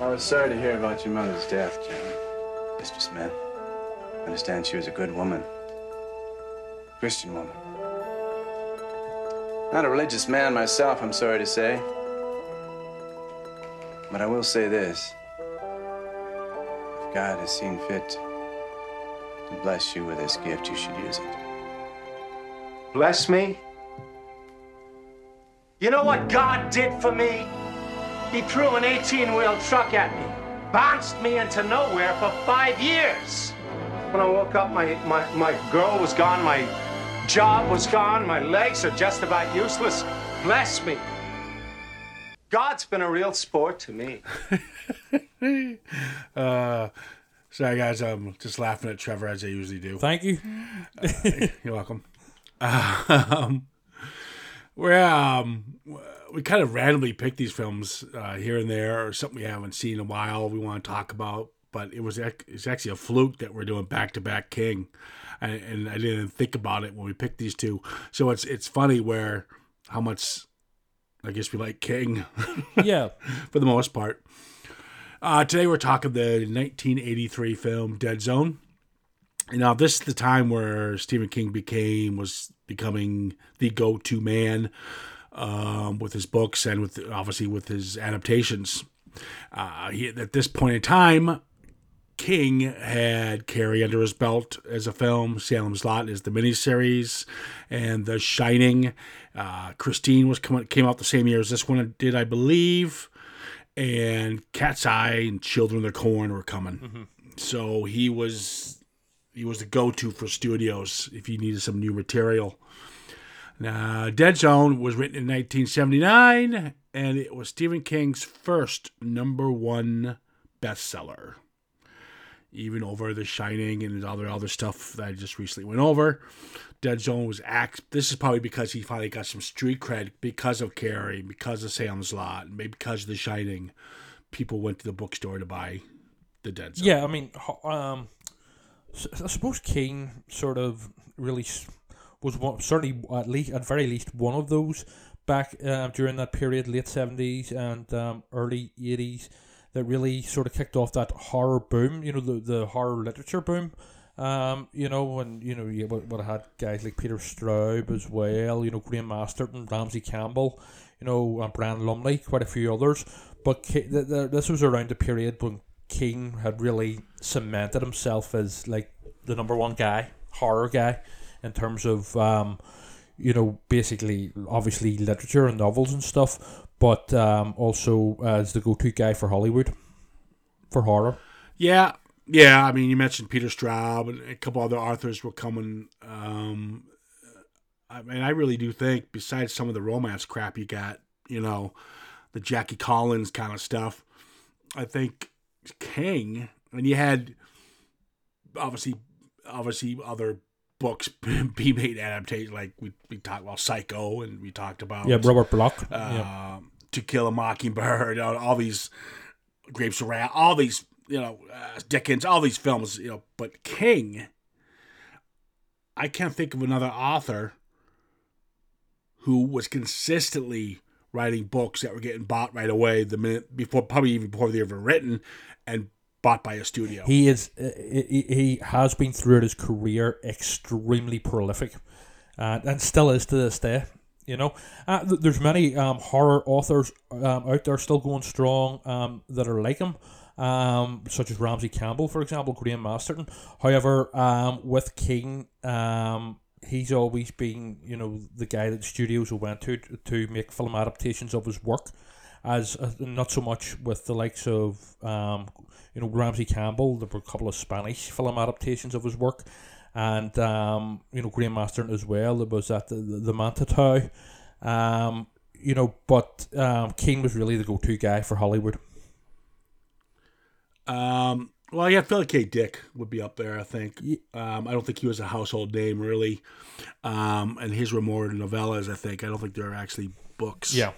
I was sorry to hear about your mother's death, Jim. Mr. Smith. I understand she was a good woman. Christian woman. Not a religious man myself, I'm sorry to say. But I will say this. If God has seen fit to bless you with this gift, you should use it. Bless me? You know what God did for me? He threw an 18 wheel truck at me, bounced me into nowhere for five years. When I woke up, my, my, my girl was gone, my job was gone, my legs are just about useless. Bless me. God's been a real sport to me. uh, sorry, guys. I'm just laughing at Trevor as I usually do. Thank you. uh, you're welcome. Um, we're um, we kind of randomly pick these films uh, here and there, or something we haven't seen in a while. We want to talk about, but it was it's actually a fluke that we're doing back to back King, and, and I didn't think about it when we picked these two. So it's it's funny where how much I guess we like King. yeah, for the most part. Uh, today we're talking the 1983 film Dead Zone. Now this is the time where Stephen King became was becoming the go-to man um, with his books and with obviously with his adaptations. Uh, he, at this point in time, King had Carrie under his belt as a film. Salem's Lot is the miniseries, and The Shining. Uh, Christine was come, came out the same year as this one did, I believe. And Cat's Eye and Children of the Corn were coming. Mm-hmm. So he was he was the go-to for studios if you needed some new material. Now, Dead Zone was written in 1979, and it was Stephen King's first number one bestseller even over The Shining and other other stuff that I just recently went over. Dead Zone was act. This is probably because he finally got some street cred because of Carrie, because of Salem's Lot, maybe because of The Shining. People went to the bookstore to buy the Dead Zone. Yeah, I mean, um, I suppose King sort of really was one, certainly at least at very least one of those back uh, during that period, late seventies and um, early eighties that really sort of kicked off that horror boom, you know, the, the horror literature boom. Um, you know, and you know, you would, would have had guys like Peter Straub as well, you know, Graham Masterton, Ramsey Campbell, you know, and Brian Lumley, quite a few others. But the, the, this was around the period when King had really cemented himself as like the number one guy, horror guy, in terms of um, you know, basically obviously literature and novels and stuff, but um, also as the go-to guy for Hollywood for horror. Yeah, yeah. I mean, you mentioned Peter Straub and a couple other authors were coming. Um, I mean, I really do think, besides some of the romance crap you got, you know, the Jackie Collins kind of stuff, I think King, and you had obviously, obviously other books be made adaptation like we, we talked about Psycho and we talked about yeah Robert Bloch uh, yeah. To Kill a Mockingbird all, all these Grapes of Wrath all these you know uh, Dickens all these films you know but King I can't think of another author who was consistently writing books that were getting bought right away the minute before probably even before they were written and bought by a studio. He is uh, he, he has been throughout his career extremely prolific, uh, and still is to this day. You know, uh, th- there's many um, horror authors um, out there still going strong um, that are like him. Um, such as Ramsey Campbell, for example, Graham Masterton. However, um, with King, um, he's always been, you know, the guy that studios went to to make film adaptations of his work, as uh, not so much with the likes of um, you know Ramsey Campbell. There were a couple of Spanish film adaptations of his work, and um, you know Graham Masterton as well. There was at the the, the Manitou. Um, you know, but um, King was really the go-to guy for Hollywood. Um, well, yeah, Philip K. Dick would be up there. I think. Um, I don't think he was a household name really, um, and his were more novellas. I think. I don't think they're actually books. Yeah.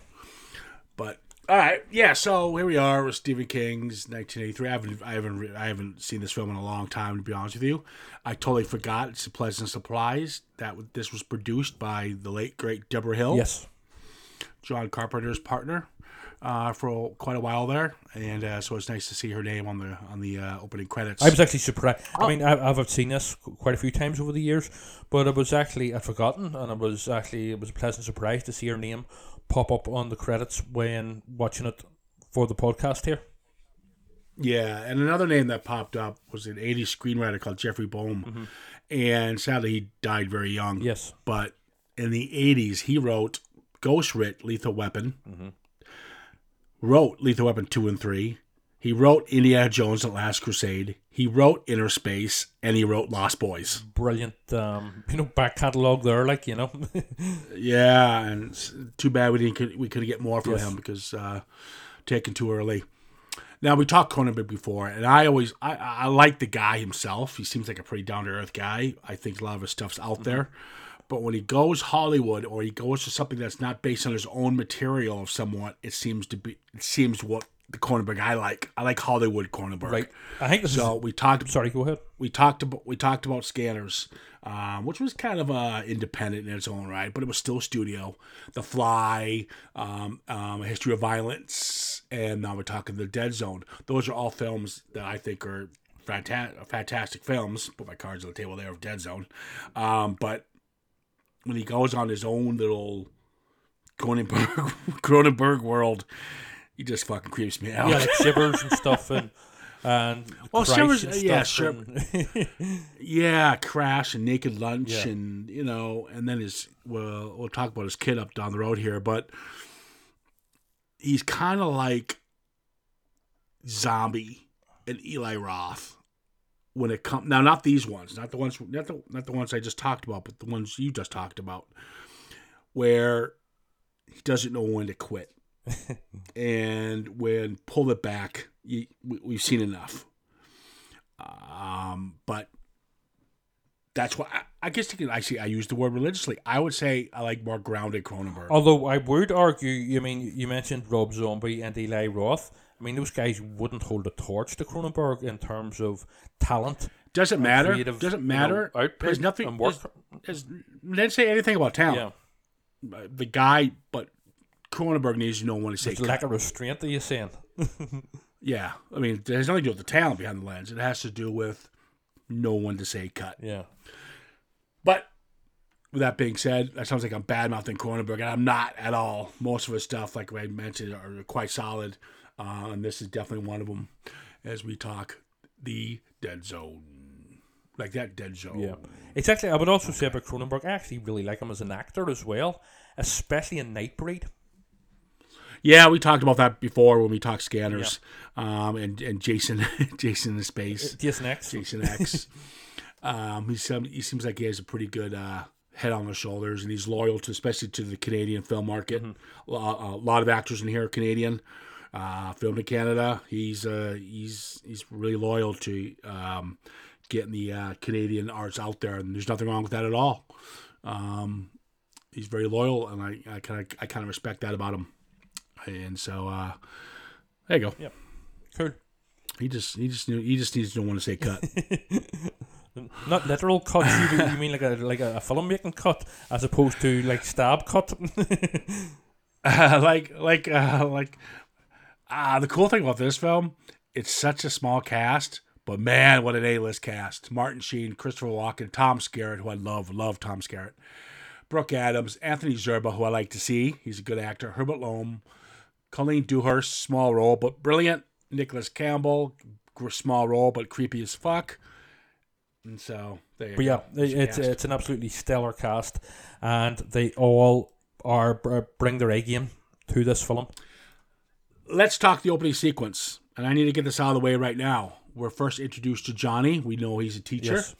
But all right, yeah. So here we are with Stephen King's 1983. I haven't, I haven't, I haven't seen this film in a long time. To be honest with you, I totally forgot. It's a pleasant surprise that this was produced by the late great Deborah Hill. Yes, John Carpenter's partner. uh, for quite a while there, and uh, so it's nice to see her name on the on the uh, opening credits. I was actually surprised. I mean, I, I've seen this quite a few times over the years, but it was actually I'd forgotten, and it was actually it was a pleasant surprise to see her name pop up on the credits when watching it for the podcast here. Yeah, and another name that popped up was an 80s screenwriter called Jeffrey Boam. Mm-hmm. And sadly, he died very young. Yes. But in the 80s, he wrote Ghost Writ, Lethal Weapon, mm-hmm. wrote Lethal Weapon 2 and 3. He wrote Indiana Jones and the Last Crusade. He wrote Inner Space, and he wrote Lost Boys. Brilliant, um, you know, back catalogue there, like you know. Yeah, and too bad we didn't we could get more from Yes. him because uh, taken too early. Now we talked Cronenberg before, and I always I, I like the guy himself. He seems like a pretty down to earth guy. I think a lot of his stuff's out there, but when he goes Hollywood or he goes to something that's not based on his own material of somewhat, it seems to be it seems what the Cronenberg I like. I like Hollywood Cronenberg. right. I think this So is. we talked Sorry, go ahead. we talked about we talked about scanners, um, which was kind of uh, independent in its own right, but it was still studio. The Fly, um, um, A History of Violence, and now we're talking The Dead Zone. Those are all films that I think are fantastic, fantastic films. Put my cards on the table there of Dead Zone, um, but when he goes on his own little Cronenberg Cronenberg world, he just fucking creeps me out. Yeah, like shivers and stuff, and and Well, Shivers- and yeah, sure. Yeah, Crash and Naked Lunch, Yeah. and you know, and then his well, we'll talk about his kid up down the road here, but he's kind of like Zombie and Eli Roth when it comes now. Not these ones, not the ones, not the not the ones I just talked about, but the ones you just talked about, where he doesn't know when to quit, and when pull it back, you, we, we've seen enough. Um, but that's why I, I guess you can actually I use the word religiously. I would say I like more grounded Cronenberg. Although I would argue, you mean you mentioned Rob Zombie and Eli Roth. I mean, those guys wouldn't hold a torch to Cronenberg in terms of talent. Doesn't matter. creative, Doesn't you know, matter. There's nothing. there's- there's- didn't say anything about talent. Yeah, The guy, but Cronenberg needs to know when to say. it's lack of restraint. Are you saying? Yeah, I mean, it has nothing to do with the talent behind the lens. It has to do with no one to say cut. Yeah. But with that being said, that sounds like I'm bad mouthing Cronenberg, and I'm not at all. Most of his stuff, like I mentioned, are quite solid, uh, and this is definitely one of them. As we talk, the Dead Zone, like that Dead Zone. Yeah. Exactly. I would also say about Cronenberg, I actually really like him as an actor as well, especially in Nightbreed. Yeah, we talked about that before when we talked scanners, um, and and Jason, Jason in space. Jason X. Jason X. um, some, he seems like he has a pretty good uh, head on his shoulders, and he's loyal to, especially to the Canadian film market. A, a lot of actors in here are Canadian, uh, filmed in Canada. He's uh, he's he's really loyal to um, getting the uh, Canadian arts out there, and there's nothing wrong with that at all. Um, he's very loyal, and I I kind of I kind of respect that about him. And so uh, there you go. Yep. Cool. He just he just knew he just needs to want to say cut. Not literal cut. You, you mean like a like a, film making cut as opposed to like stab cut? like like uh like ah the cool thing about this film it's such a small cast but man what an a-list cast martin sheen christopher walken tom skerritt who i love love tom skerritt brooke adams anthony zerbe who i like to see he's a good actor herbert lom colleen dewhurst small role but brilliant nicholas campbell small role but creepy as fuck and so there But yeah, go. Your it's cast. it's an absolutely stellar cast, and they all are bring their A game to this film. let's talk the opening sequence. And I need to get this out of the way right now. We're first introduced to Johnny. We know he's a teacher. Yes.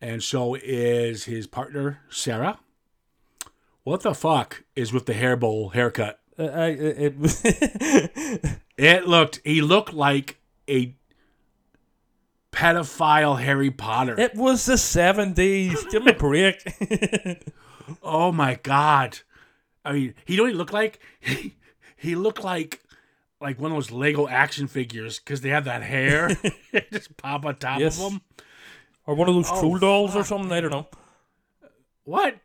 And so is his partner, Sarah. What the fuck is with the hair bowl haircut? Uh, I, it, it It looked, he looked like a pedophile Harry Potter. it was the seventies. Give me a break. oh my God. I mean, he don't he looked like? He, he looked like like one of those Lego action figures because they have that hair just pop on top Yes. of them. or one of those Oh, troll dolls or something. I don't know. What?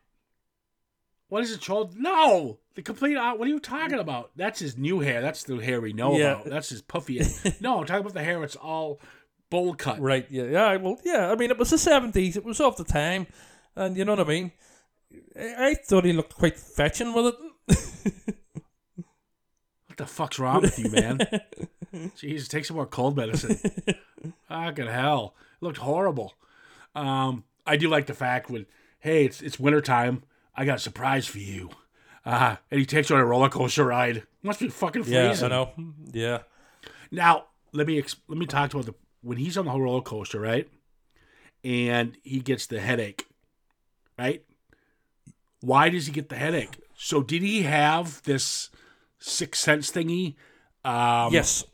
What is a Troll? No, the complete. What are you talking about? That's his new hair. That's the hair we know Yeah. about. That's his puffy. no, I'm talking about the hair. It's all bowl cut. Right, yeah, yeah, well, yeah, I mean, it was the 70s, it was of the time, and you know what I mean? I, I thought he looked quite fetching with it. What the fuck's wrong with you, man? Jeez, take some more cold medicine. Fucking hell. It looked horrible. Um, I do like the fact when, hey, it's it's wintertime. I got a surprise for you. Uh, and he takes you on a roller coaster ride. Must be fucking freezing. Yeah. I know. Yeah. Now, let me ex- let me talk about the when he's on the roller coaster, right? And he gets the headache, right? Why does he get the headache? So did he have this sixth sense thingy? Um, yes.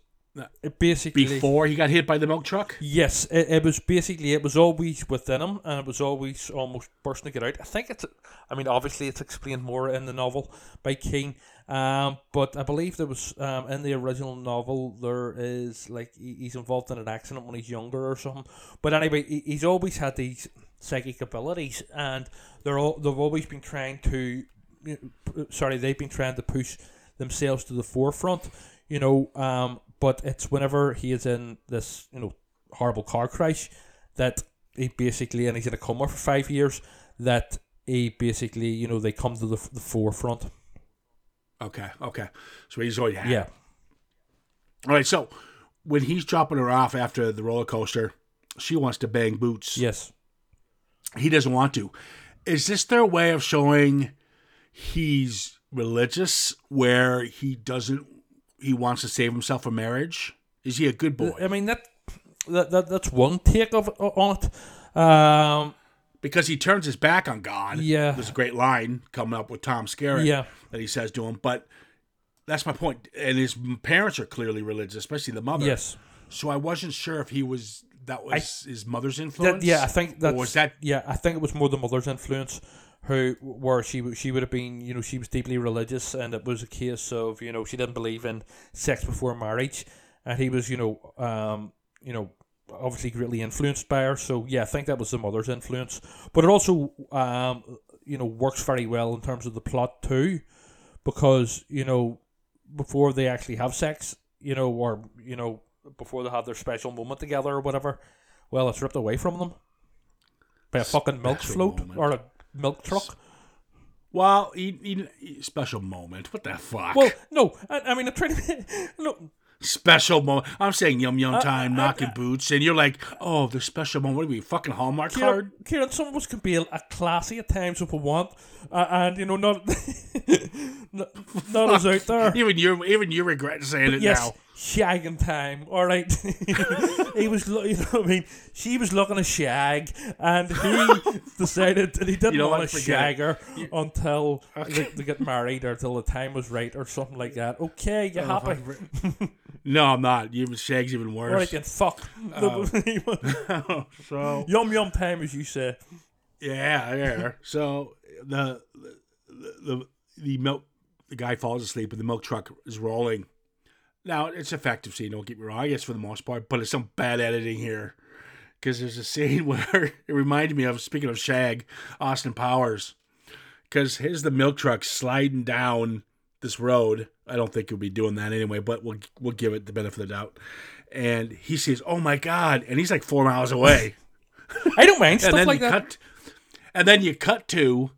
It basically. Before he got hit by the milk truck. Yes, it, it was basically it was always within him, and it was always almost bursting to get out. I think it's, I mean, obviously it's explained more in the novel by King, um, but I believe there was um, in the original novel there is like he- he's involved in an accident when he's younger or something. But anyway, he, he's always had these psychic abilities, and they're all they've always been trying to, you know, p- sorry, they've been trying to push themselves to the forefront, you know. Um, but it's whenever he is in this, you know, horrible car crash that he basically, and he's in a coma for five years, that he basically, you know, they come to the, the forefront. Okay, okay. So he's already had. Yeah. All right. So when he's dropping her off after the roller coaster, she wants to bang boots. Yes. He doesn't want to. Is this their way of showing he's religious, where he doesn't, he wants to save himself from marriage? Is he a good boy? I mean, that, that, that that's one take of on it. Um, because he turns his back on God. Yeah. There's a great line coming up with Tom Skerritt Yeah. that he says to him. But that's my point. And his parents are clearly religious, especially the mother. yes. So I wasn't sure if he was that was his mother's That, influence. yeah, I think that was that Yeah, I think it was more the mother's influence, who where she she would have been, you know, she was deeply religious, and it was a case of you know she didn't believe in sex before marriage, and he was, you know, um, you know, obviously greatly influenced by her. So yeah, I think that was the mother's influence, but it also, um, you know, works very well in terms of the plot too, because you know, before they actually have sex, you know, or you know, before they have their special moment together or whatever, well, it's ripped away from them by a fucking milk float moment. or a milk truck. well, he, he, he- special moment. What the fuck? Well, no, I, I mean, I'm trying to. No, special moment. I'm saying yum yum uh, time, I- knocking uh, boots, and you're like, oh, the special moment. What are we fucking Hallmark card? Ciaran, Ciaran, some of us can be a, a classy at times if we want, uh, and you know, not not, not us out there. Even you, even you regret saying it yes, now. Shagging time. All right, he was, lo- you know, what I mean, she was looking to shag, and he decided that he didn't You want to shag her until they, they get married or until the time was right or something like that. Okay, you Oh, happy? No, I'm not. Even Shag's even All worse. right then, fuck. Oh. Oh, so yum yum time, as you say. yeah, yeah. So the the the, the milk the guy falls asleep and the milk truck is rolling. Now it's effective scene. Don't get me wrong. I guess for the most part, but it's some bad editing here because there's a scene where it reminded me of speaking of Shag, Austin Powers, because here's the milk truck sliding down this road. I don't think he'll be doing that anyway, but we'll we'll give it the benefit of the doubt. And he says, "Oh my god!" And he's like four miles away. I don't mind stuff then like you that. cut, and then you cut to,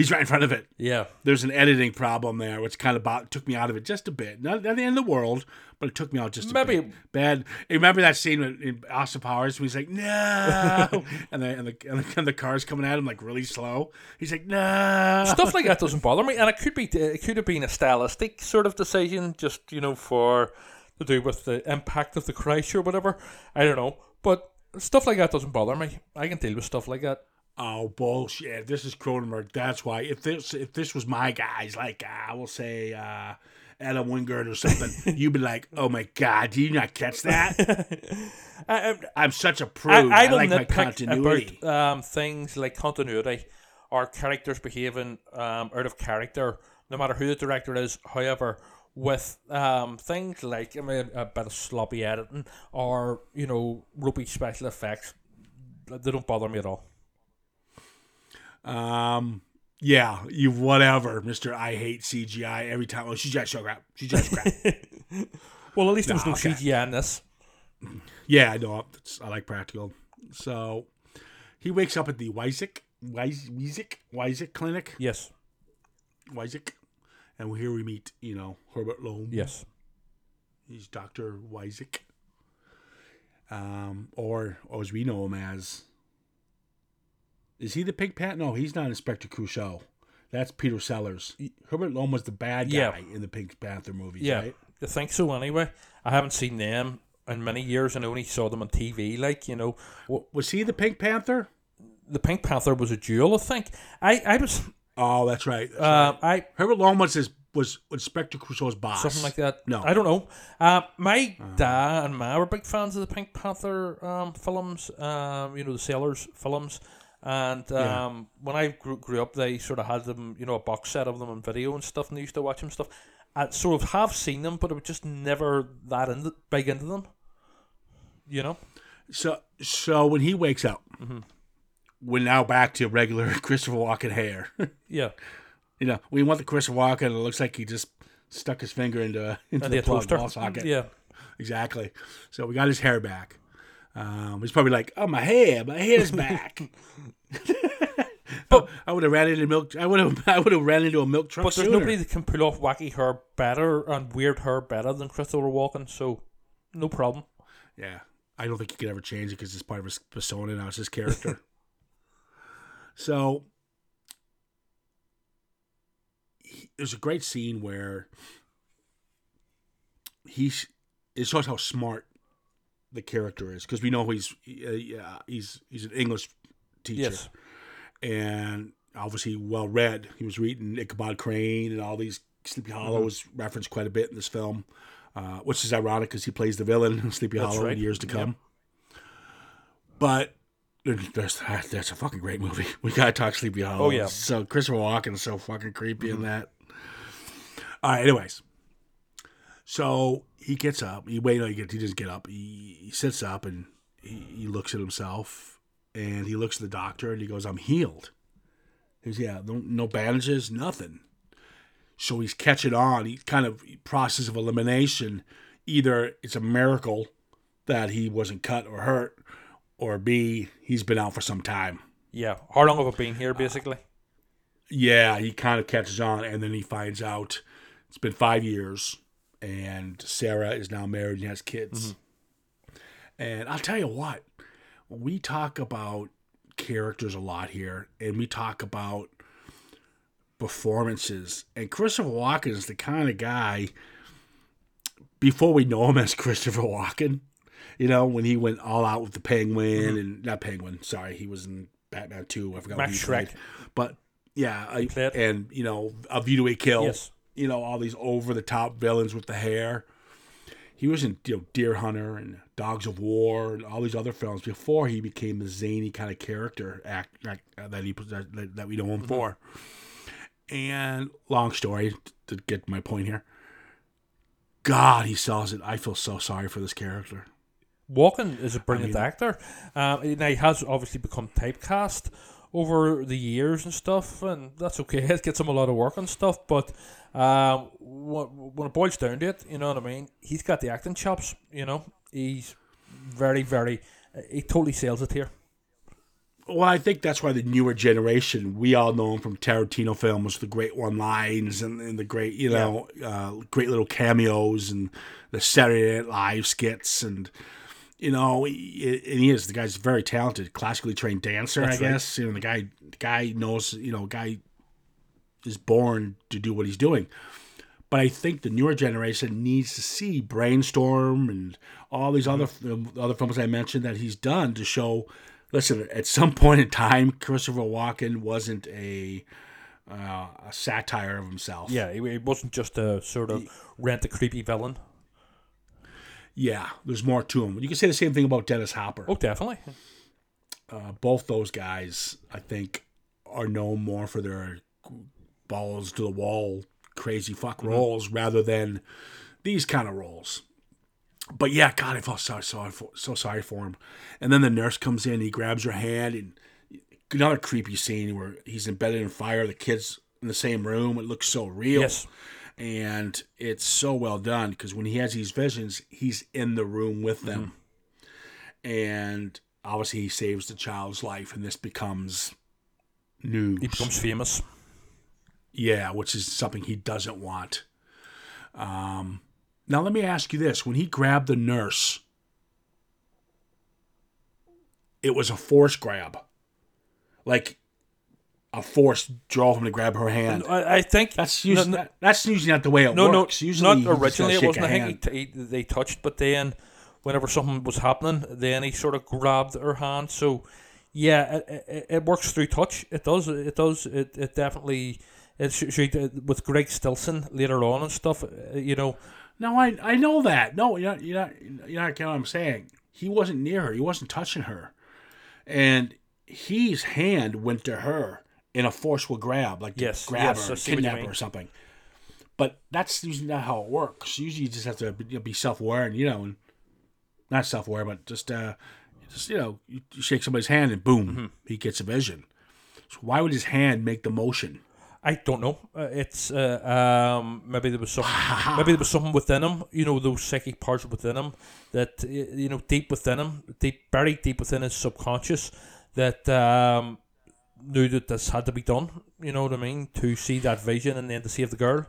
he's right in front of it. Yeah. There's an editing problem there, which kind of bo- took me out of it just a bit. Not, not the end of the world, but it took me out just a Maybe- bit. Bad. Remember that scene in in Austin Powers when he's like, "No," and the and the, and the and the car's coming at him like really slow. He's like, "No." stuff like that doesn't bother me, and it could be it could have been a stylistic sort of decision, just you know, for to do with the impact of the crash or whatever. I don't know, but stuff like that doesn't bother me. I can deal with stuff like that. Oh bullshit! This is Cronenberg. That's why. If this if this was my guys, like uh, I will say uh, Adam Wingard or something, you'd be like, "Oh my god, do you not catch that?" I, I'm such a prude. I, I, will like my continuity. about um, things like continuity or characters behaving um, out of character, no matter who the director is. However, with um, things like I mean, a bit of sloppy editing or you know ropey special effects, they don't bother me at all. Um, Yeah, you whatever, Mister. I hate CGI every time. Oh, CGI show crap. CGI crap. Well, at least there was Nah, no okay. CGI in this. yeah, I know. I like practical. So he wakes up at the Wyz- Weizak Weizak clinic. Yes, Weizak, and here we meet you know Herbert Lom. yes. He's Doctor Weizak. Um, or, or as we know him as. Is he the Pink Panther? No, he's not Inspector Clouseau. That's Peter Sellers. Herbert Lom was the bad guy Yeah. in the Pink Panther movies, Yeah, right? I think so. Anyway, I haven't seen them in many years, and I only saw them on TV. Like you know, Was he the Pink Panther? the Pink Panther was a duel. I think. I I was Oh, that's right. That's uh, right. I Herbert Lom was his was Inspector Clouseau's boss. something like that. No. I don't know. Uh, my dad and ma were big fans of the Pink Panther um, films. Um, you know the Sellers films. And um, Yeah. when I grew, grew up, they sort of had them, you know, a box set of them on video and stuff, and they used to watch them stuff. I sort of have seen them, but I was just never that into, big into them. You know? So so when he wakes up, Mm-hmm. we're now back to regular Christopher Walken hair. Yeah. you know, we want the Christopher Walken. It looks like he just stuck his finger into into And the the plug wall socket. Yeah. exactly. So we got his hair back. Um, he's probably like, "Oh, my hair, my hair's back." but I would have ran into milk. I would have. I would have ran into a milk truck. But there's sooner. nobody that can pull off wacky hair better and weird hair better than Christopher Walken, so no problem. Yeah, I don't think he could ever change it because it's part of his persona now. It's his character. so he, there's a great scene where he's it shows how smart the character is because we know he's uh, yeah, he's he's an English teacher Yes. and obviously well read. He was reading Ichabod Crane and all these Sleepy Hollow is referenced quite a bit in this film, uh, which is ironic because he plays the villain in Sleepy That's Hollow right. in years to come. But there's, that's a fucking great movie. We gotta talk Sleepy Hollow. Oh, yeah. So Christopher Walken is so fucking creepy in that. All right. Anyways, so he gets up. He wait. No, he, gets, he doesn't get up. He, he sits up and he, he looks at himself and he looks at the doctor and he goes, "I'm healed." He goes, "Yeah, no, no bandages, nothing." So he's catching on. He kind of process of elimination. Either it's a miracle that he wasn't cut or hurt, or B, he's been out for some time. Yeah. How long have I been here, basically? Yeah, he kind of catches on, and then he finds out it's been five years, and Sarah is now married and has kids. Mm-hmm. And I'll tell you what, we talk about characters a lot here, and we talk about performances. And Christopher Walken is the kind of guy. Before we know him as Christopher Walken, you know, when he went all out with the Penguin mm-hmm. and not Penguin, sorry, he was in Batman Two. I forgot Max what he Schreck. played. But yeah, I, and you know, A View to a Kill. Yes. You know, all these over the top villains with the hair. He was in you know Deer Hunter and Dogs of War and all these other films before he became the zany kind of character act, uh, that he that, that we know him for. And long story to get my point here. God, he sells it. I feel so sorry for this character. Walken is a brilliant mean- actor. Um, now he has obviously become typecast over the years and stuff, and that's okay. It gets him a lot of work and stuff, but um, when, when it boils down to it, you know what I mean. He's got the acting chops. You know, he's very, very. He totally sells it here. Well, I think that's why the newer generation, we all know him from Tarantino films, the great one lines and, and the great, you know, uh, great little cameos and the Saturday Night Live skits. And, you know, and he is, the guy's very talented, classically trained dancer, That's I right. guess. You know, the guy, the guy knows, you know, guy is born to do what he's doing. But I think the newer generation needs to see Brainstorm and all these other other films I mentioned that he's done to show. Listen, at some point in time, Christopher Walken wasn't a uh, a satire of himself. Yeah, he wasn't just a sort of rent a creepy villain. Yeah. There's more to him. You can say the same thing about Dennis Hopper. Oh, definitely. Uh, both those guys, I think, are known more for their balls to the wall, crazy fuck roles rather than these kind of roles. But yeah, God, I felt so sorry for so sorry for him. And then the nurse comes in, he grabs her hand, and another creepy scene where he's embedded in fire. The kids in the same room. It looks so real. Yes. And it's so well done because when he has these visions, he's in the room with them, and obviously he saves the child's life, and this becomes news. He becomes famous. Yeah, which is something he doesn't want. Um, now let me ask you this: When he grabbed the nurse, it was a force grab, like a force draw him to grab her hand. I, I think That's usually no, not, that's usually not the way it no, no, usually not originally. It wasn't. I hand. think he, t- he, they touched, but then whenever something was happening, then he sort of grabbed her hand. So yeah, it, it, it works through touch. It does. It does. It, it definitely. It sh- sh- with Greg Stillson later on and stuff. uh, You know, No, I I know that. No, you're not. You're not. You're not getting what I'm saying. He wasn't near her. He wasn't touching her, and his hand went to her in a forceful grab, like Yes, grab yes, her, I see what you kidnap or something. But that's usually not how it works. Usually, you just have to be, self-aware, and you know, and not self-aware, but just uh, just you know, you, shake somebody's hand, and boom, Mm-hmm. he gets a vision. So why would his hand make the motion? I don't know. Uh, it's uh, um, maybe there was something. maybe there was something within him. You know, those psychic parts within him that you know deep within him, deep buried deep within his subconscious, that um, knew that this had to be done. You know what I mean? To see that vision and then to save the girl.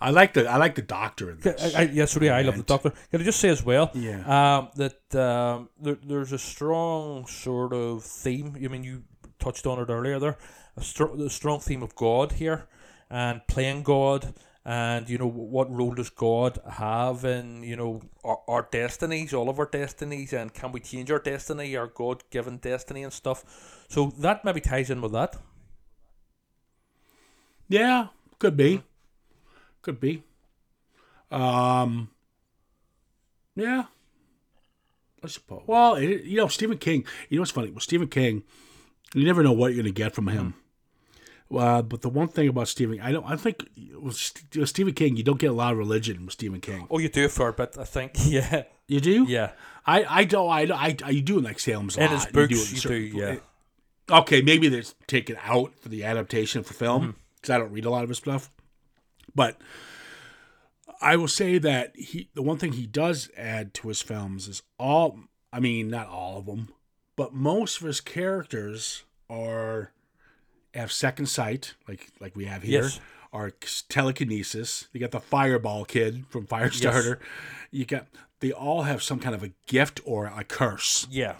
I like the I like the doctor in this. I, I, yeah, sorry, I love the doctor. Can I just say as well? Yeah. Um, that um, there, there's a strong sort of theme. I mean, you touched on it earlier. There, a, str- a strong theme of God here, and playing God, and you know what role does God have in you know our, our destinies, all of our destinies, and can we change our destiny, our God given destiny and stuff. So that maybe ties in with that. Yeah, could be. Could be. Um Yeah. I suppose. Well, it, you know, Stephen King, you know what's funny? Well, Stephen King, you never know what you're going to get from him. Uh, but the one thing about Stephen, I don't, I think with Stephen King, you don't get a lot of religion with Stephen King. Oh, you do for a bit, I think. Yeah, You do? yeah. I, I don't, I, I, I you do like Salem's Lot. In his You books, it in you do. Yeah. okay, maybe they're taken out for the adaptation for film because I don't read a lot of his stuff. But I will say that he, the one thing he does add to his films is all. I mean, not all of them, but most of his characters are have second sight, like like we have here. Yes. Are telekinesis. You got the Fireball kid from Firestarter. You got. They all have some kind of a gift or a curse Yeah.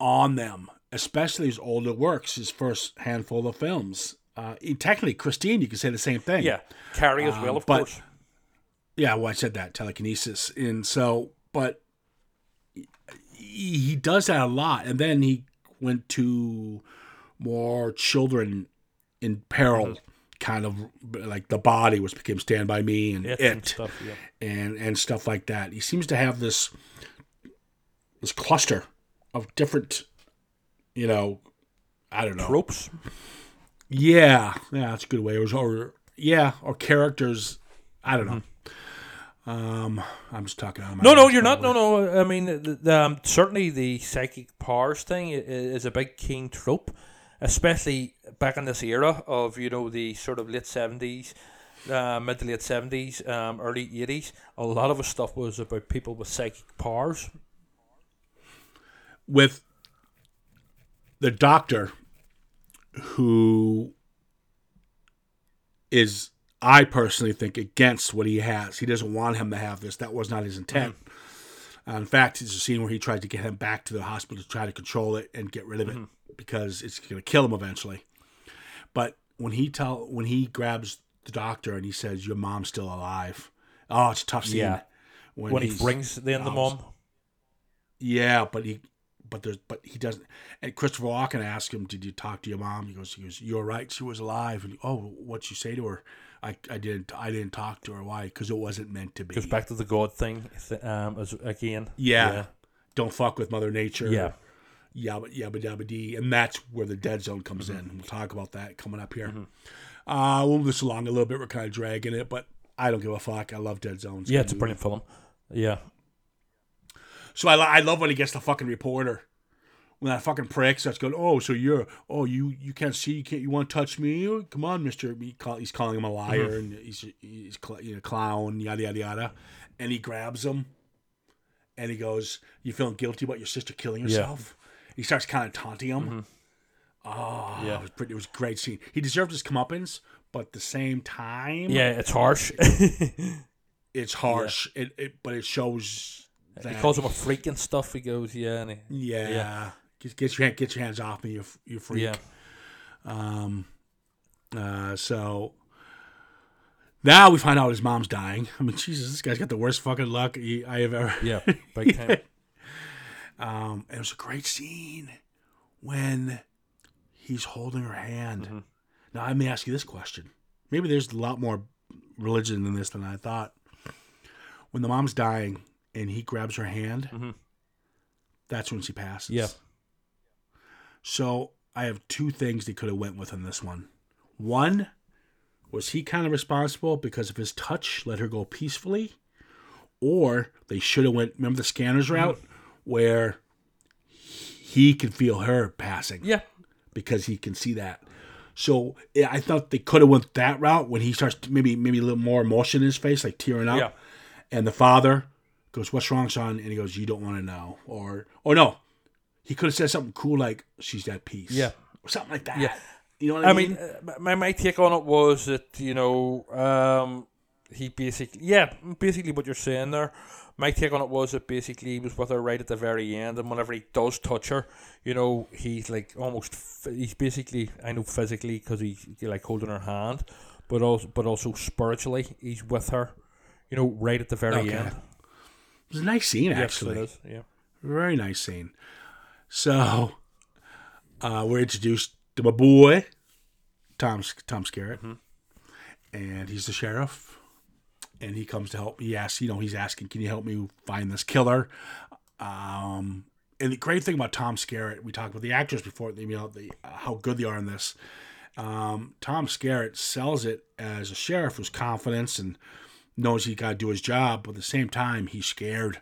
on them, especially his older works, his first handful of films. Uh, technically, Christine, you could say the same thing. Yeah. Carrie as well, Um, of but- course. Yeah, well, I said that telekinesis, and so, but he, he does that a lot, and then he went to more children in peril, kind of like the body, which became Stand by Me and It It, and stuff, yeah. and and stuff like that. He seems to have this this cluster of different, you know, I don't know, Tropes. Yeah, yeah, that's a good way. Or, or yeah, or characters. I don't know. Um, I'm just talking out No, no, you're not. No, no. I mean, the, the, um, certainly the psychic powers thing is a big King trope, especially back in this era of you know the sort of late seventies, uh, mid to late seventies, um, early eighties. A lot of his stuff was about people with psychic powers. With the doctor, who is, I personally think, against what he has. He doesn't want him to have this. That was not his intent. Uh, in fact, it's a scene where he tried to get him back to the hospital to try to control it and get rid of it because it's going to kill him eventually. But when he tell when he grabs the doctor and he says, "Your mom's still alive," oh, it's a tough scene. Yeah. When he he's- brings then the mom. yeah, but he, but there's, but he doesn't. And Christopher Walken asks him, "Did you talk to your mom?" He goes, "He goes, you're right. She was alive." And oh, what'd you say to her? I, I didn't, I didn't talk to her. Why? Because it wasn't meant to be. Goes back to the God thing um, as again. Yeah. Don't fuck with Mother Nature. Yeah. Yabba yabba dabba dee, and that's where the dead zone comes Mm-hmm. in. We'll talk about that coming up here. Uh, we'll move this along a little bit. We're kind of dragging it, but I don't give a fuck. I love Dead Zones. Yeah, it's a brilliant film. Yeah. So I, lo- I love when he gets the fucking reporter when that fucking prick starts going, oh, so you're, oh, you you can't see, you can't, you want to touch me? Oh, Come on, Mister. He call, he's calling him a liar and he's he's cl- you know, clown, yada yada yada, and he grabs him, and he goes, "You feeling guilty about your sister killing herself?" He starts kind of taunting him. Oh, Yeah. it was pretty. It was a great scene. He deserved his comeuppance, but at the same time, Yeah, it's harsh. it's harsh. It, it but it shows that he calls him a freak and stuff. He goes, yeah, and he, yeah. Yeah. Get, get your hand, get your hands off me, you you freak. yeah. Um, uh, so now we find out his mom's dying. I mean, Jesus, this guy's got the worst fucking luck he, I have ever. Yeah, big time. Um, and it was a great scene when he's holding her hand. Mm-hmm. Now, I may ask you this question. Maybe there's a lot more religion in this than I thought. When the mom's dying and he grabs her hand, that's when she passes. Mm-hmm. Yeah. So I have two things they could have went with in this one. One, was he kind of responsible because of his touch let her go peacefully? Or they should have went remember the scanners route where he can feel her passing Yeah. because he can see that. So yeah, I thought they could have went that route when he starts to maybe maybe a little more emotion in his face, like tearing up. Yeah. And the father goes, "What's wrong, son?" And he goes, "You don't want to know." Or, or no, he could have said something cool like, "She's at peace." Yeah. or something like that. Yeah. you know what I, I mean? mean, uh, my my take on it was that you know, um, he basically, yeah, basically what you're saying there. My take on it was that basically he was with her right at the very end, and whenever he does touch her, you know, he's like almost, he's basically, I know physically because he's like holding her hand, but also, but also spiritually, he's with her, you know, right at the very Okay. end. it was a nice scene, Yes, actually. it is. Yeah. Very nice scene. So, uh, we're introduced to my boy, Tom Tom Skerritt, and he's the sheriff. And he comes to help. He asks, you know, he's asking, "Can you help me find this killer?" Um, and the great thing about Tom Skerritt, we talked about the actors before, you know, the how good they are in this. Um, Tom Skerritt sells it as a sheriff who's confidence and knows he got to do his job, but at the same time he's scared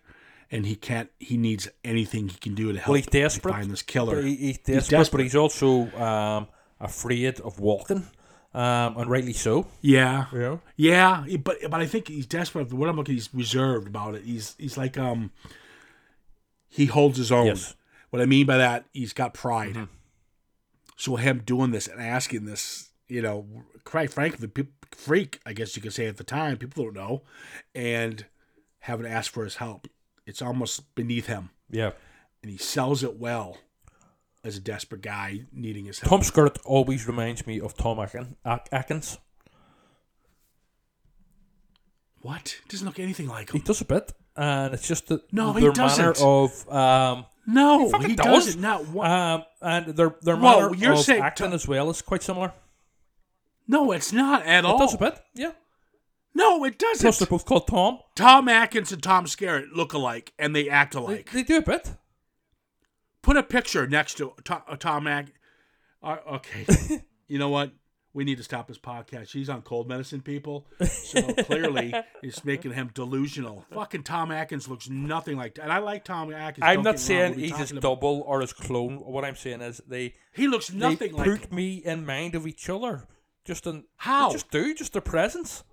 and he can't. He needs anything he can do to help Well, he's desperate. find this killer. He, he's desperate, desperate. but he's also um, afraid of walking, um, and rightly so. yeah, Yeah. yeah, but but I think he's desperate. What I'm looking, he's reserved about it. He's he's like um, he holds his own. Yes. What I mean by that, he's got pride. Mm-hmm. So him doing this and asking this, you know, quite frankly, freak, I guess you could say at the time, people don't know, and having to ask for his help, it's almost beneath him, Yeah. and he sells it well as a desperate guy needing his help. Tom Skerritt always reminds me of Tom Akin, Ak- Atkins. what? Doesn't look anything like him. He does a bit, and it's just the No, he doesn't. of um, No, fucking he does. doesn't. Not one. um, and their their Whoa, manner you're of saying acting Tom- as well is quite similar. no, it's not at It all. It does a bit, yeah. No, it doesn't. Plus, they're both called Tom. Tom Atkins and Tom Skerritt look alike, and they act They, alike. they do a bit. Put a picture next to Tom, uh, Tom Atkins. Uh, okay, you know what? We need to stop this podcast. She's on cold medicine, people. So clearly, it's making him delusional. Fucking Tom Atkins looks nothing like, and I like Tom Atkins. I'm not get me wrong, saying he's his about- double or his clone. What I'm saying is they He looks nothing like. put me in mind of each other. Just in How? Just do, just their presence.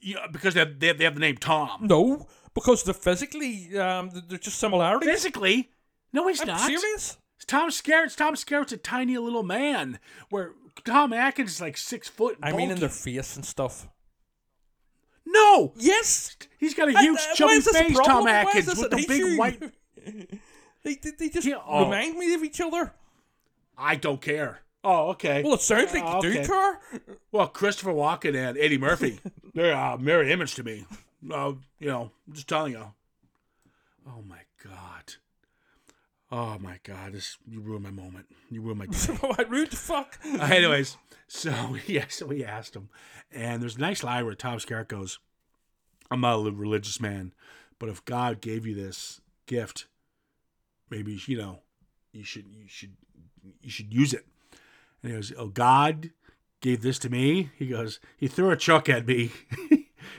Yeah, because they have, they have, they have the name Tom. No, because they're physically, um, they're just similarities. Physically, no, he's I'm not. serious. Tom Skerritt's Tom Skerritt's a tiny little man, where Tom Atkins is like six foot. I mean, in their face and stuff. no, Yes, he's got a huge uh, why chubby is this a face. Tom Atkins with the big issue? white. they, they, they just Yeah, oh. remind me of each other. I don't care. Oh, okay. Well, it sounds like Oh, you okay. do care. Well, Christopher Walken and Eddie Murphy, they're a mirror image to me. Uh, you know, I'm just telling you. Oh my god. Oh my god, this you ruined my moment. You ruined my day. what rude fuck? Uh, anyways, so yeah, so we asked him, and there's a nice line where Tom Skerritt goes, "I'm not a religious man, but if God gave you this gift, maybe you know, you should you should you should use it." And he goes, "Oh, God gave this to me." He goes, "He threw a chuck at me."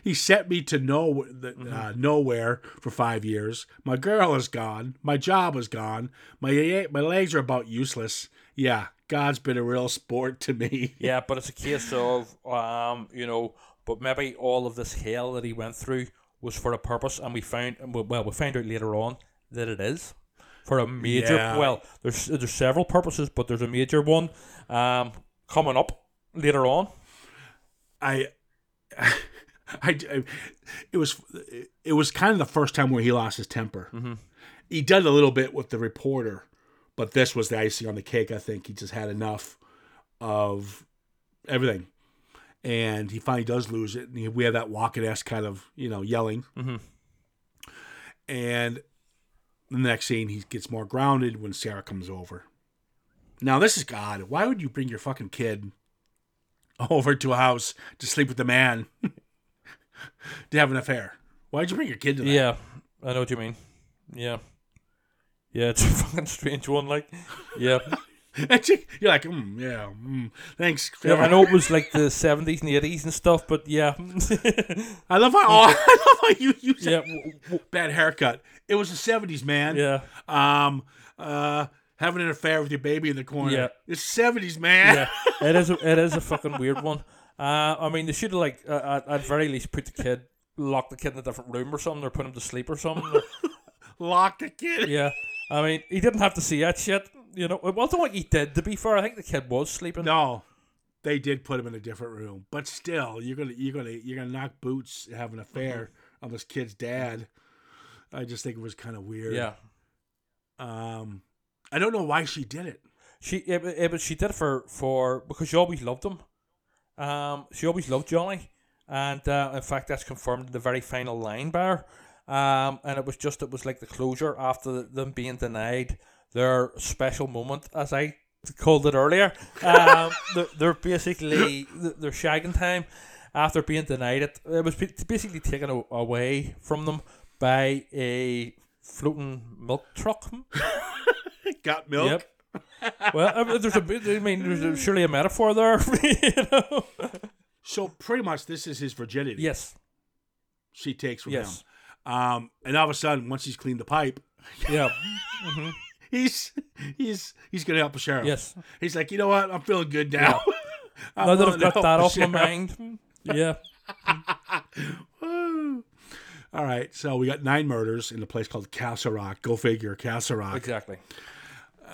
He sent me to no, the, uh, nowhere for five years. My girl is gone. My job is gone. My my legs are about useless. Yeah, God's been a real sport to me. Yeah, but it's a case of um, you know, but maybe all of this hell that he went through was for a purpose, and we found well, we found out later on that it is for a major. Yeah. Well, there's there's several purposes, but there's a major one um coming up later on. I, I, I- it was it was kind of the first time where he lost his temper. Mm-hmm. He did a little bit with the reporter, but this was the icing on the cake. I think he just had enough of everything, and he finally does lose it. And he- we have that Walken esque kind of you know yelling, mm-hmm. and the next scene he gets more grounded when Sarah comes over. Now this is God. Why would you bring your fucking kid over to a house to sleep with the man to have an affair. Why'd you bring your kid to that? Yeah, I know what you mean. Yeah, yeah, it's a fucking strange one. Like, yeah, And you- You're like, mm, yeah, mm, thanks. yeah. I know it was like the seventies and eighties and stuff, but yeah, I love how oh, I love how you yeah, that w- w- bad haircut. It was the '70s, man. yeah. Um. Uh. Having an affair with your baby in the corner. Yeah. It's '70s, man. yeah, it is. A, it is a fucking weird one. Uh, I mean, they should have like uh, at, at very least put the kid, lock the kid in a different room or something, or put him to sleep or something. Lock the kid. yeah, I mean, he didn't have to see that shit. You know, it wasn't like he did. To be fair, I think the kid was sleeping. No, they did put him in a different room, but still, you're gonna you're gonna you're gonna knock boots, have an affair on this kid's dad. I just think it was kind of weird. Yeah, Um, I don't know why she did it. she it, it, she did it for for because she always loved him. Um, she always loved Johnny, and uh, in fact, that's confirmed in the very final line bar. Um, and it was just it was like the closure after them being denied their special moment, as I called it earlier. Um, they're, they're basically their shagging time after being denied it. It was basically taken away from them by a floating milk truck. Got milk. Yep. Well, I mean, there's a bit. I mean, there's a, surely a metaphor there. you know? So pretty much, this is his virginity. Yes. she takes from Yes. him. Um, and all of a sudden, once he's cleaned the pipe, Yeah. he's he's he's gonna help the sheriff. Yes. He's like, you know what? I'm feeling good now. I'm Now that I've got that the off my mind. Yeah. All right, so we got nine murders in a place called Castle Rock. Go figure, Castle Rock. Exactly.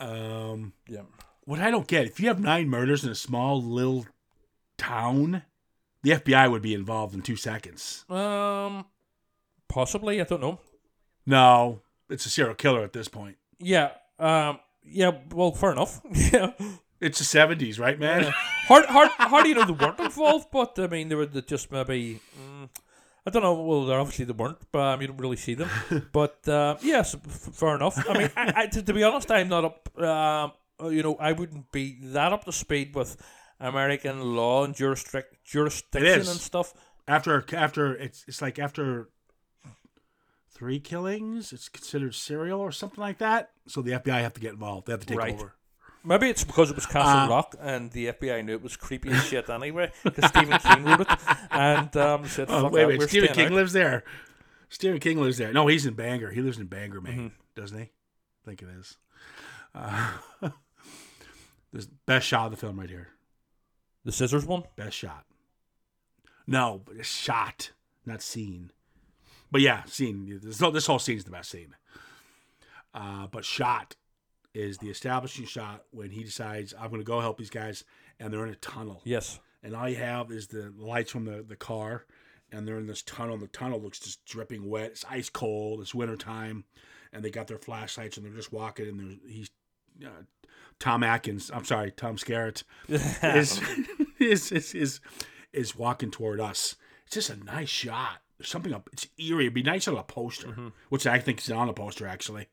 Um, Yeah. what I don't get, if you have nine murders in a small little town, the FBI would be involved in two seconds. Um. Possibly. I don't know. No, it's a serial killer at this point. Yeah. Um. Yeah. Well, fair enough. yeah. It's the seventies, right, man? Hard. Hard. Hard. Do you know they weren't involved, but I mean they were they just maybe. Mm, I don't know. Well, they're obviously they weren't, but um, you don't really see them. But uh, yes, f- fair enough. I mean, I, I, to, to be honest, I'm not up. Um, uh, you know, I wouldn't be that up to speed with American law and jurisdic- jurisdiction and stuff. after after it's it's like after three killings, it's considered serial or something like that. So the FBI have to get involved. They have to take Right. over. Maybe it's because it was Castle Uh, Rock and the FBI knew it was creepy as shit anyway because Stephen King wrote it and um, said, Oh, "Fuck wait, wait. Stephen King out." lives there. Stephen King lives there. No, he's in Bangor. He lives in Bangor, Maine, Mm-hmm. doesn't he? I think it is. Uh, this best shot of the film right here. The scissors one. Best shot. No, but it's shot, not scene. But yeah, scene. This, whole- this whole scene's the best scene. Uh, but shot is the establishing shot when he decides I'm going to go help these guys, and they're in a tunnel, Yes. and all you have is the lights from the, the car, and they're in this tunnel. The tunnel looks just dripping wet. It's ice cold. It's winter time, and they got their flashlights, and they're just walking. And he's uh, Tom Atkins. I'm sorry, Tom Skerritt is is is is is walking toward us. It's just a nice shot. There's something up. It's eerie. It'd be nice on a poster, which I think is on a poster actually.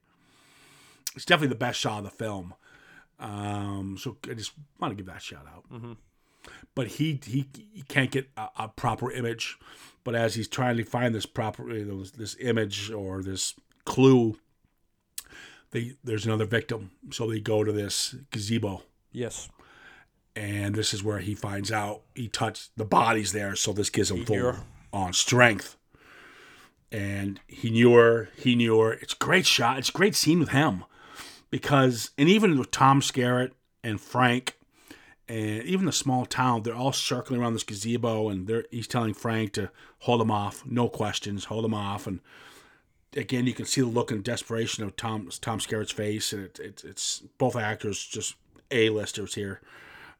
It's definitely the best shot of the film. Um, so I just want to give that shout out. But he, he he can't get a, a proper image. But as he's trying to find this proper you know, this image or this clue, they there's another victim. So they go to this gazebo Yes. and this is where he finds out he touched the bodies there so this gives him full knew on strength. And he knew her. He knew her. It's a great shot. It's a great scene with him because, and even with Tom Skerritt and Frank, and even the small town, they're all circling around this gazebo, and they're he's telling Frank to hold him off, no questions, hold him off, and again, you can see the look and desperation of Tom Tom Skerritt's face, and it, it, it's both actors just a listers here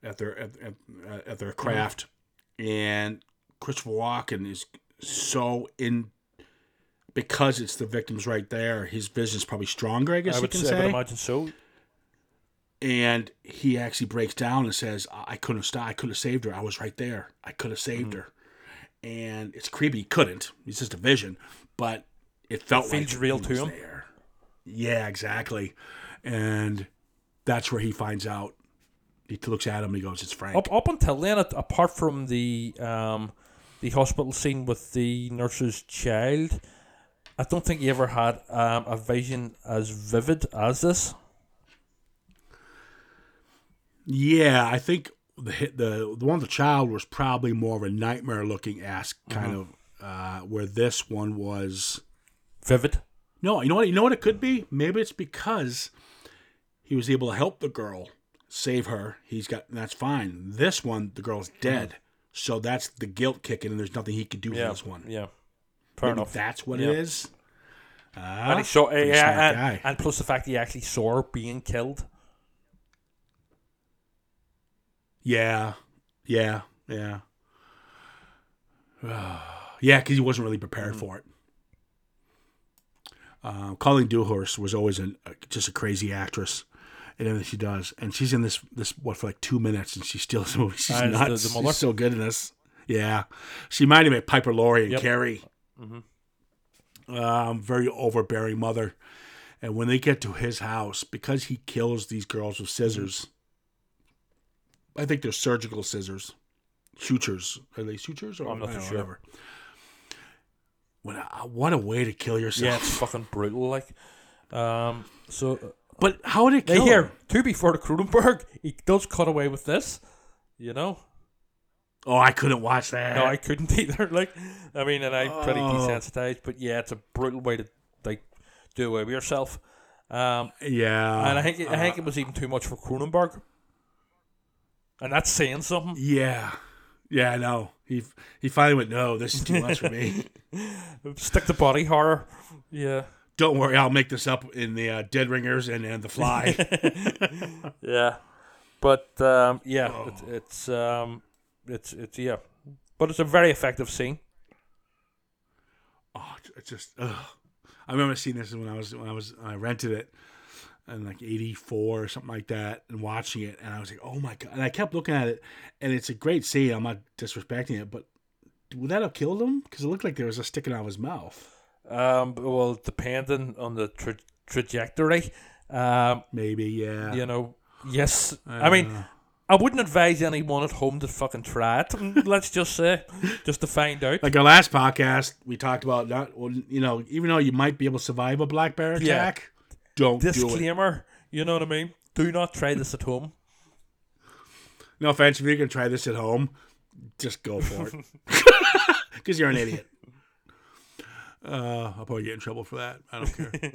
at their at, at, at their craft, and Christopher Walken is so in because it's the victims right there. His vision's probably stronger, I guess I you would, can say, I would imagine so. And he actually breaks down and says, "I I couldn't have stopped. I could have saved her. I was right there. I could have saved her." And it's creepy. He couldn't. He's just a vision, but it felt feels like real he to was him. There. Yeah, exactly. And that's where he finds out. He looks at him. and He goes, "It's Frank." Up up until then, apart from the um, the hospital scene with the nurse's child, I don't think he ever had um, a vision as vivid as this. Yeah, I think the the the one with the child was probably more of a nightmare looking ass kind Mm-hmm. of uh, where this one was. Vivid. No, you know what? You know what it could be. Maybe it's because he was able to help the girl, save her. He's got that's fine. This one, the girl's dead, so that's the guilt kicking, and there's nothing he could do Yeah. for this one. Yeah. Fair Maybe enough. That's what Yeah. it is. Ah, and he saw, pretty yeah, and, and plus the fact he actually saw her being killed. Yeah, yeah, yeah, yeah. Because he wasn't really prepared for it. Uh, Colleen Dewhurst was always an, uh, just a crazy actress and everything she does, and she's in this this what for like two minutes, and she still. She's the- nuts. the mother? she's so good in this. Yeah, she reminded me of Piper Laurie and Yep. Carrie. Um, very overbearing mother, and when they get to his house, because he kills these girls with scissors. I think they're surgical scissors, sutures. Are they sutures or I'm not I too don't know, sure. whatever. What a, what a way to kill yourself! Yeah, it's fucking brutal. Like, um, so uh, but how did it kill here, to be fair to Cronenberg, he does cut away with this. You know, Oh, I couldn't watch that. no, I couldn't either. Like, I mean, and I'm pretty Oh. desensitized, but yeah, it's a brutal way to like do away with yourself. Um, yeah, and I think I uh, think it was even too much for Cronenberg, and that's saying something. yeah, yeah. I know. He he finally went. No, this is too much for me. Stick to body horror. Yeah, Don't worry, I'll make this up in the uh, Dead Ringers and, and the Fly. yeah, but um, yeah, Oh. it, it's um, it's it's yeah, but it's a very effective scene. oh, it's just. Ugh. I remember seeing this when I was when I was when I rented it in like '84 or something like that, and watching it, and I was like, oh my god! And I kept looking at it, and it's a great scene. I'm not disrespecting it, but would that have killed him? Because it looked like there was a sticking out of his mouth. Um, well, depending on the tra- trajectory, um, Maybe, yeah. you know, yes. I mean, Uh, I wouldn't advise anyone at home to fucking try it. Let's just say, just to find out. like our last podcast, we talked about not, well, you know, even though you might be able to survive a black bear Yeah. attack, don't do it. Disclaimer, you know what I mean? Do not try this at home. No offense, if you're gonna try this at home, just go for it, because you're an idiot. Uh, I'll probably get in trouble for that. I don't care.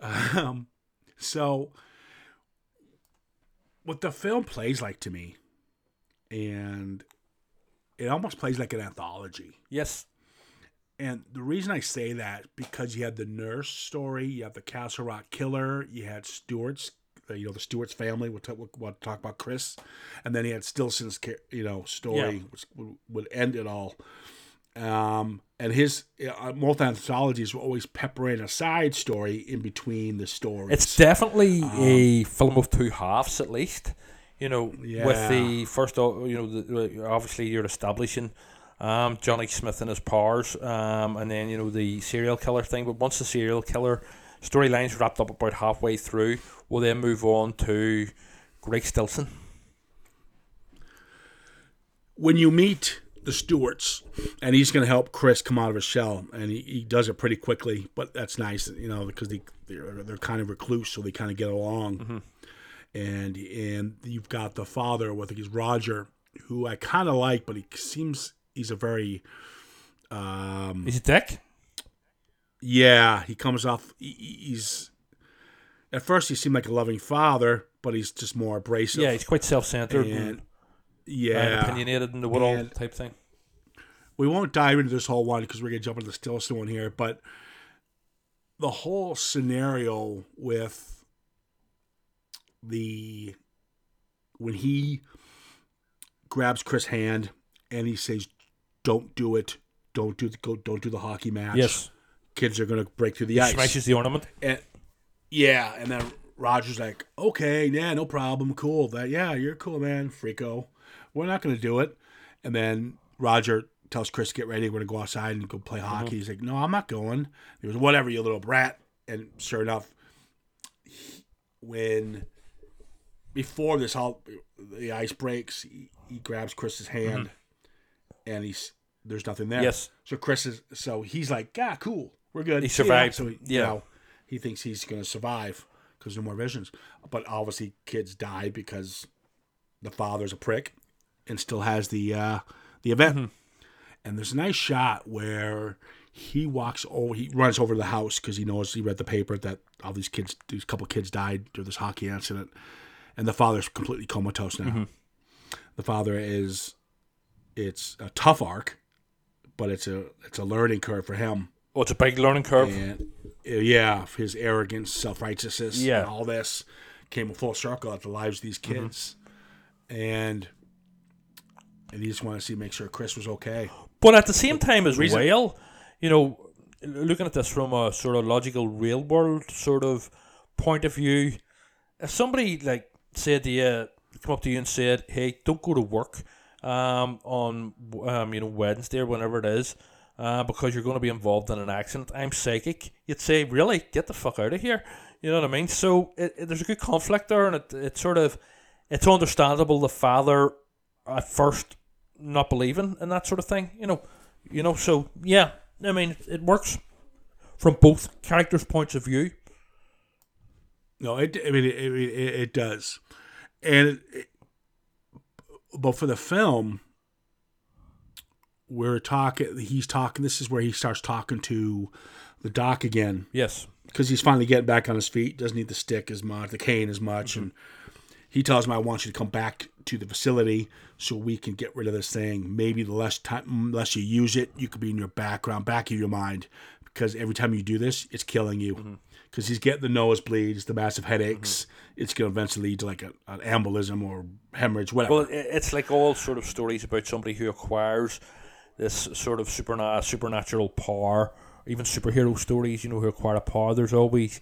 um, so what the film plays like to me, and it almost plays like an anthology. Yes. And the reason I say that because you had the nurse story, you have the Castle Rock killer, you had Stewart's, uh, you know, the Stewart's family. We'll, talk, we'll talk about Chris, and then he had Stillson's, you know, story, Yeah. which would, would end it all. Um, and his uh, multi anthologies will always pepper in a side story in between the stories. It's definitely Um, a film of two halves, at least. You know, with the first, you know, the, obviously you're establishing um, Johnny Smith and his powers, um, and then you know the serial killer thing. But once the serial killer storyline's wrapped up about halfway through, we'll then move on to Greg Stillson. when you meet the Stewarts, and he's going to help Chris come out of his shell, and he, he does it pretty quickly, but that's nice, you know, because they they're, they're kind of recluse, so they kind of get along. And and you've got the father with he's Roger, who I kind of like, but he seems he's a very um, He's a dick. yeah. He comes off. he- he- He's at first he seemed like a loving father, but he's just more abrasive. Yeah, he's quite self-centered and yeah. opinionated and the world And- type thing. we won't dive into this whole one because we're gonna jump into the Stillson one here, but the whole scenario with the when he grabs Chris' hand and he says, "Don't do it. Don't do the go. Don't do the hockey match. Yes, kids are gonna break through the he ice." smashes the ornament. And yeah, and then Roger's like, "Okay, yeah, no problem, cool. That yeah, you're cool, man, freako. We're not gonna do it." And then Roger tells Chris, to "Get ready, we're gonna go outside and go play uh-huh. hockey." He's like, "No, I'm not going." He goes, "Whatever, you little brat." And sure enough, he- when before this all the ice breaks, he, he grabs Chris's hand, mm-hmm. and he's there's nothing there. Yes. So Chris is so he's like, "Yeah, cool, we're good." He See ya." survived. So he, Yeah. you know, he thinks he's going to survive because no more visions. But obviously, kids die because the father's a prick and still has the uh, the event. Mm-hmm. And there's a nice shot where he walks over, he runs over to the house because he knows he read the paper that all these kids, these couple kids died during this hockey incident, and the father's completely comatose now. Mm-hmm. The father is, it's a tough arc, but it's a it's a learning curve for him. Oh, it's a big learning curve. And uh, yeah, his arrogance, self righteousness, Yeah. and all this came a full circle at the lives of these kids, and and he just wanted to see make sure Chris was okay. But at the same time as reason- well, you know, looking at this from a sort of logical real world sort of point of view, if somebody like said to you, come up to you and said, "Hey, don't go to work um, on um, you know Wednesday or whenever it is." Uh, because you're going to be involved in an accident. I'm psychic. You'd say, really, get the fuck out of here. You know what I mean? So it, it- there's a good conflict there, and it, it's sort of, it's understandable the father at first not believing in that sort of thing. You know, you know. So yeah, I mean, it works from both characters' points of view. No, it. I mean, it, it, it, does, and it, it- but for the film, we're talking. He's talking. This is where he starts talking to the doc again Yes. because he's finally getting back on his feet. Doesn't need the stick as much, the cane as much, mm-hmm. and he tells him, "I want you to come back to the facility so we can get rid of this thing. Maybe the less time, less you use it, you could be in your background, back of your mind, because every time you do this, it's killing you. Mm-hmm. Because he's getting the nosebleeds, the massive headaches. Mm-hmm. It's going to eventually lead to like a, an embolism or hemorrhage, whatever. Well, it's like all sort of stories about somebody who acquires this sort of superna- supernatural power, even superhero stories. You know, who acquire a power. There's always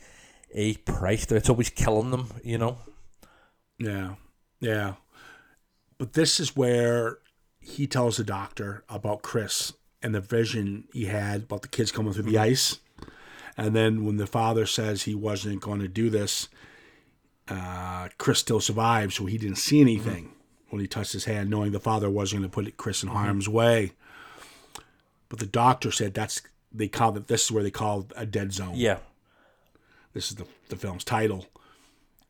a price there. It's always killing them. You know. Yeah, yeah. But this is where he tells the doctor about Chris and the vision he had about the kids coming through the mm-hmm. ice. And then when the father says he wasn't going to do this, uh, Chris still survived, so he didn't see mm-hmm. anything when he touched his hand, knowing the father wasn't going to put Chris in mm-hmm. harm's way. But the doctor said that's they call it. This is where they call a dead zone Yeah. this is the, the film's title.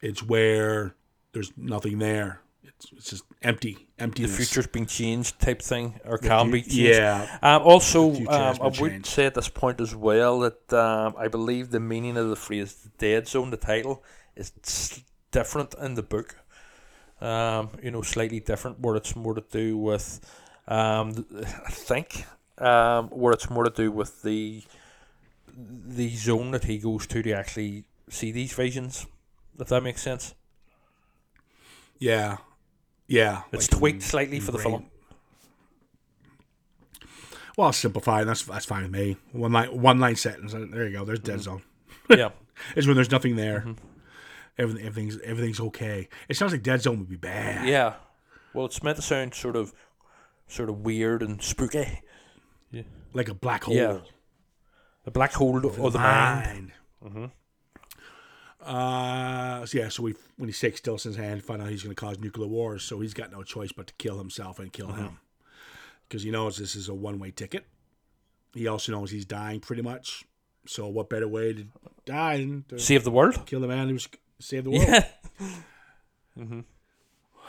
It's where there's nothing there. It's, it's just empty, empty. The future's been changed, type thing, or can fu- be changed. yeah. Um, also, um, I would changed. say at this point as well that um, I believe the meaning of the phrase "the dead zone," the title, is different in the book. Um, you know, slightly different, where it's more to do with, um, I think, um, where it's more to do with the the zone that he goes to to actually see these visions. If that makes sense, Yeah, yeah. it's like tweaked in- slightly in for the film. Well, simplified. That's that's fine with me. One line, one line sentence. uh, There you go. There's Mm-hmm. dead zone. yeah. It's when there's nothing there. Mm-hmm. Everything, everything's everything's okay. It sounds like dead zone would be bad. Yeah. Well, it's meant to sound sort of, sort of weird and spooky. Yeah. Like a black hole. Yeah. A black hole of the mind. mind. Uh, so yeah, so we when he takes Stillson's hand, find out he's going to cause nuclear wars, so he's got no choice but to kill himself and kill him, because he knows this is a one way ticket. He also knows he's dying pretty much. So what better way to die than to Save the world. kill the man who's save the world? Yeah.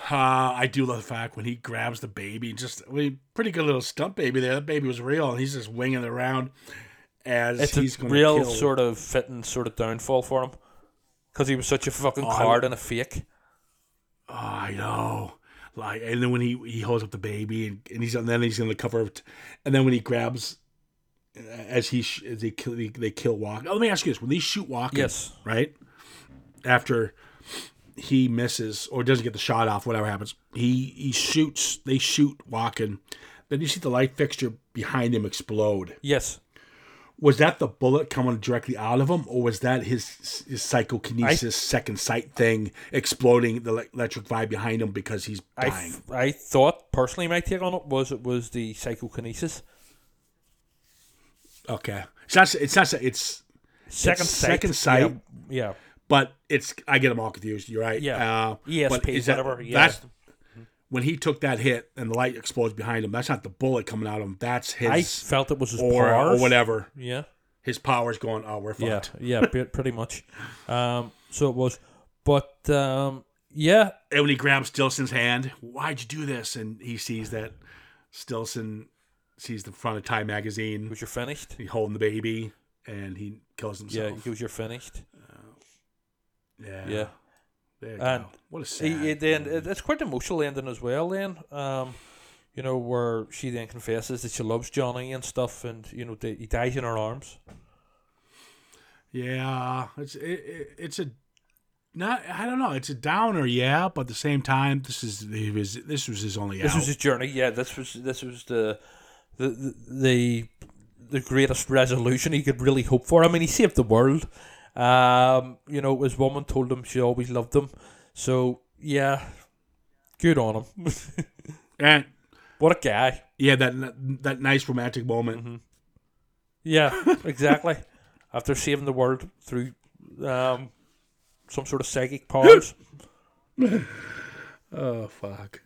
Uh, I do love the fact when he grabs the baby, just I mean, pretty good little stunt baby there. That baby was real, and he's just winging it around as It's he's a real kill. sort of fitting sort of downfall for him because he was such a fucking Oh, card and a fake. Oh, I know. Like, and then when he he holds up the baby, and, and he's and then he's going to cover it, and then when he grabs, uh, as he sh- as they kill they, they kill Walk. Oh, let me ask you this: when they shoot Walk, Yes. right after he misses or doesn't get the shot off, whatever happens, he he shoots. They shoot Walken. Then you see the light fixture behind him explode. Yes. Was that the bullet coming directly out of him, or was that his his psychokinesis second sight thing exploding the electric vibe behind him because he's I, dying? f- I thought personally my take on it was it was the psychokinesis. okay, it's not. It's not. It's Second It's sight. second sight. Yeah. yeah. but it's. I get them all confused. You're right. Yeah. Uh, ESP, but is that- whatever. That's Yes. When he took that hit and the light explodes behind him. That's not the bullet coming out of him. That's his I felt it was his or, powers. or whatever. Yeah. His powers going. Oh, we're Yeah. fucked. Yeah. pre- pretty much. Um. So it was, but um. Yeah. And when he grabs Stillson's hand, why'd you do this? And he sees that Stilson sees the front of Time magazine. Was you're finished? He holding the baby, and he kills himself. Yeah. He was you're finished. yeah. Yeah. There you And go. What a sad. he- then it, it's quite an emotional ending as well. Then, um, you know, where she then confesses that she loves Johnny and stuff, and you know, he dies in her arms. Yeah, it's it, it, it's a not. I don't know. It's a downer, yeah, but at the same time, this is he was this was his only This out. was his journey. Yeah, this was this was the the the, the greatest resolution he could really hope for. I mean, he saved the world. Um, you know, his woman told him she always loved him. So yeah, good on him. and what a guy. yeah, that that nice romantic moment. Mm-hmm. Yeah, exactly. After saving the world through um, some sort of psychic powers. Oh fuck.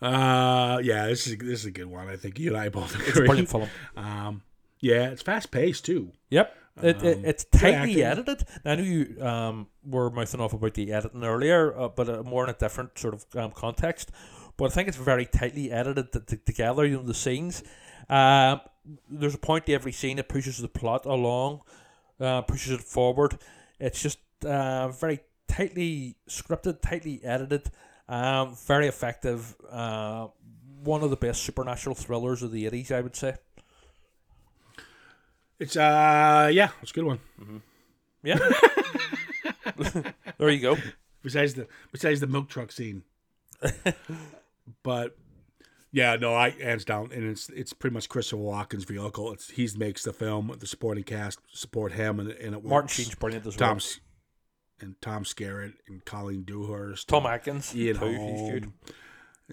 Uh, yeah, this is this is a good one. I think you and I both It's a brilliant film. Um, yeah, it's fast paced too. Yep. It, it, Um, it's tightly edited. I know you um, were mouthing off about the editing earlier, uh, but uh, more in a different sort of um, context. But I think it's very tightly edited together, you know, the scenes. Um, there's a point to every scene that pushes the plot along, uh, pushes it forward. It's just uh, very tightly scripted, tightly edited, um, very effective. Uh, one of the best supernatural thrillers of the 80s, I would say. It's uh, yeah, it's a good one. Yeah. there you go. Besides the besides the milk truck scene, but yeah, no, I hands down, and it's it's pretty much Christopher Walken's vehicle. It's he makes the film. The supporting cast support him, and, and it Martin. Sheen's brilliant as well. Tom and Tom Skerritt and Colleen Dewhurst, Tom Atkins, Ian too. He's good.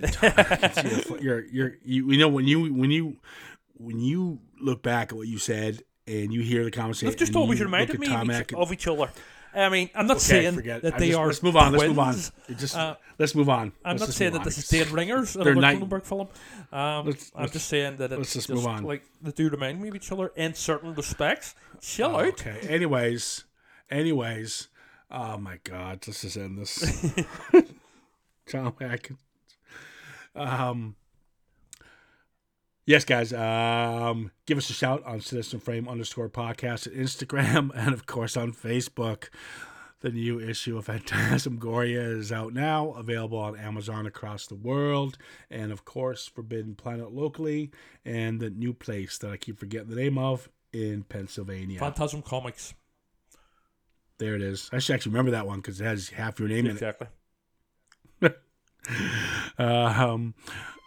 Holm. you're, you're, you, you know, when you, when you, when you look back at what you said and you hear the conversation, They've just always reminded me of each, of each other. I mean, I'm not Okay, saying that I'm they just- are. Let's move on. Let's move on. just Uh, let's move on. I'm Let's not saying that this is Dead Ringers, another night- Cronenberg film. Um, Let's- I'm let's- just saying that it's just move on. like they do remind me of each other in certain respects. Chill Oh, out. Okay. Anyways, anyways, oh my God, let's just end this. Tom Atkins. Um. Yes, guys. Um, give us a shout on Citizen Frame underscore podcast at Instagram and of course on Facebook. The new issue of Phantasmagoria is out now, available on Amazon across the world, and of course Forbidden Planet locally, and the new place that I keep forgetting the name of in Pennsylvania. Phantasm Comics. There it is. I should actually remember that one because it has half your name in it. Exactly. Um,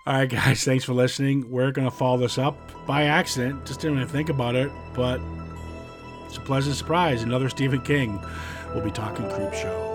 all right, guys. Thanks for listening. We're gonna follow this up by accident. Just didn't even think about it, but it's a pleasant surprise. Another Stephen King. We'll be talking Creepshow.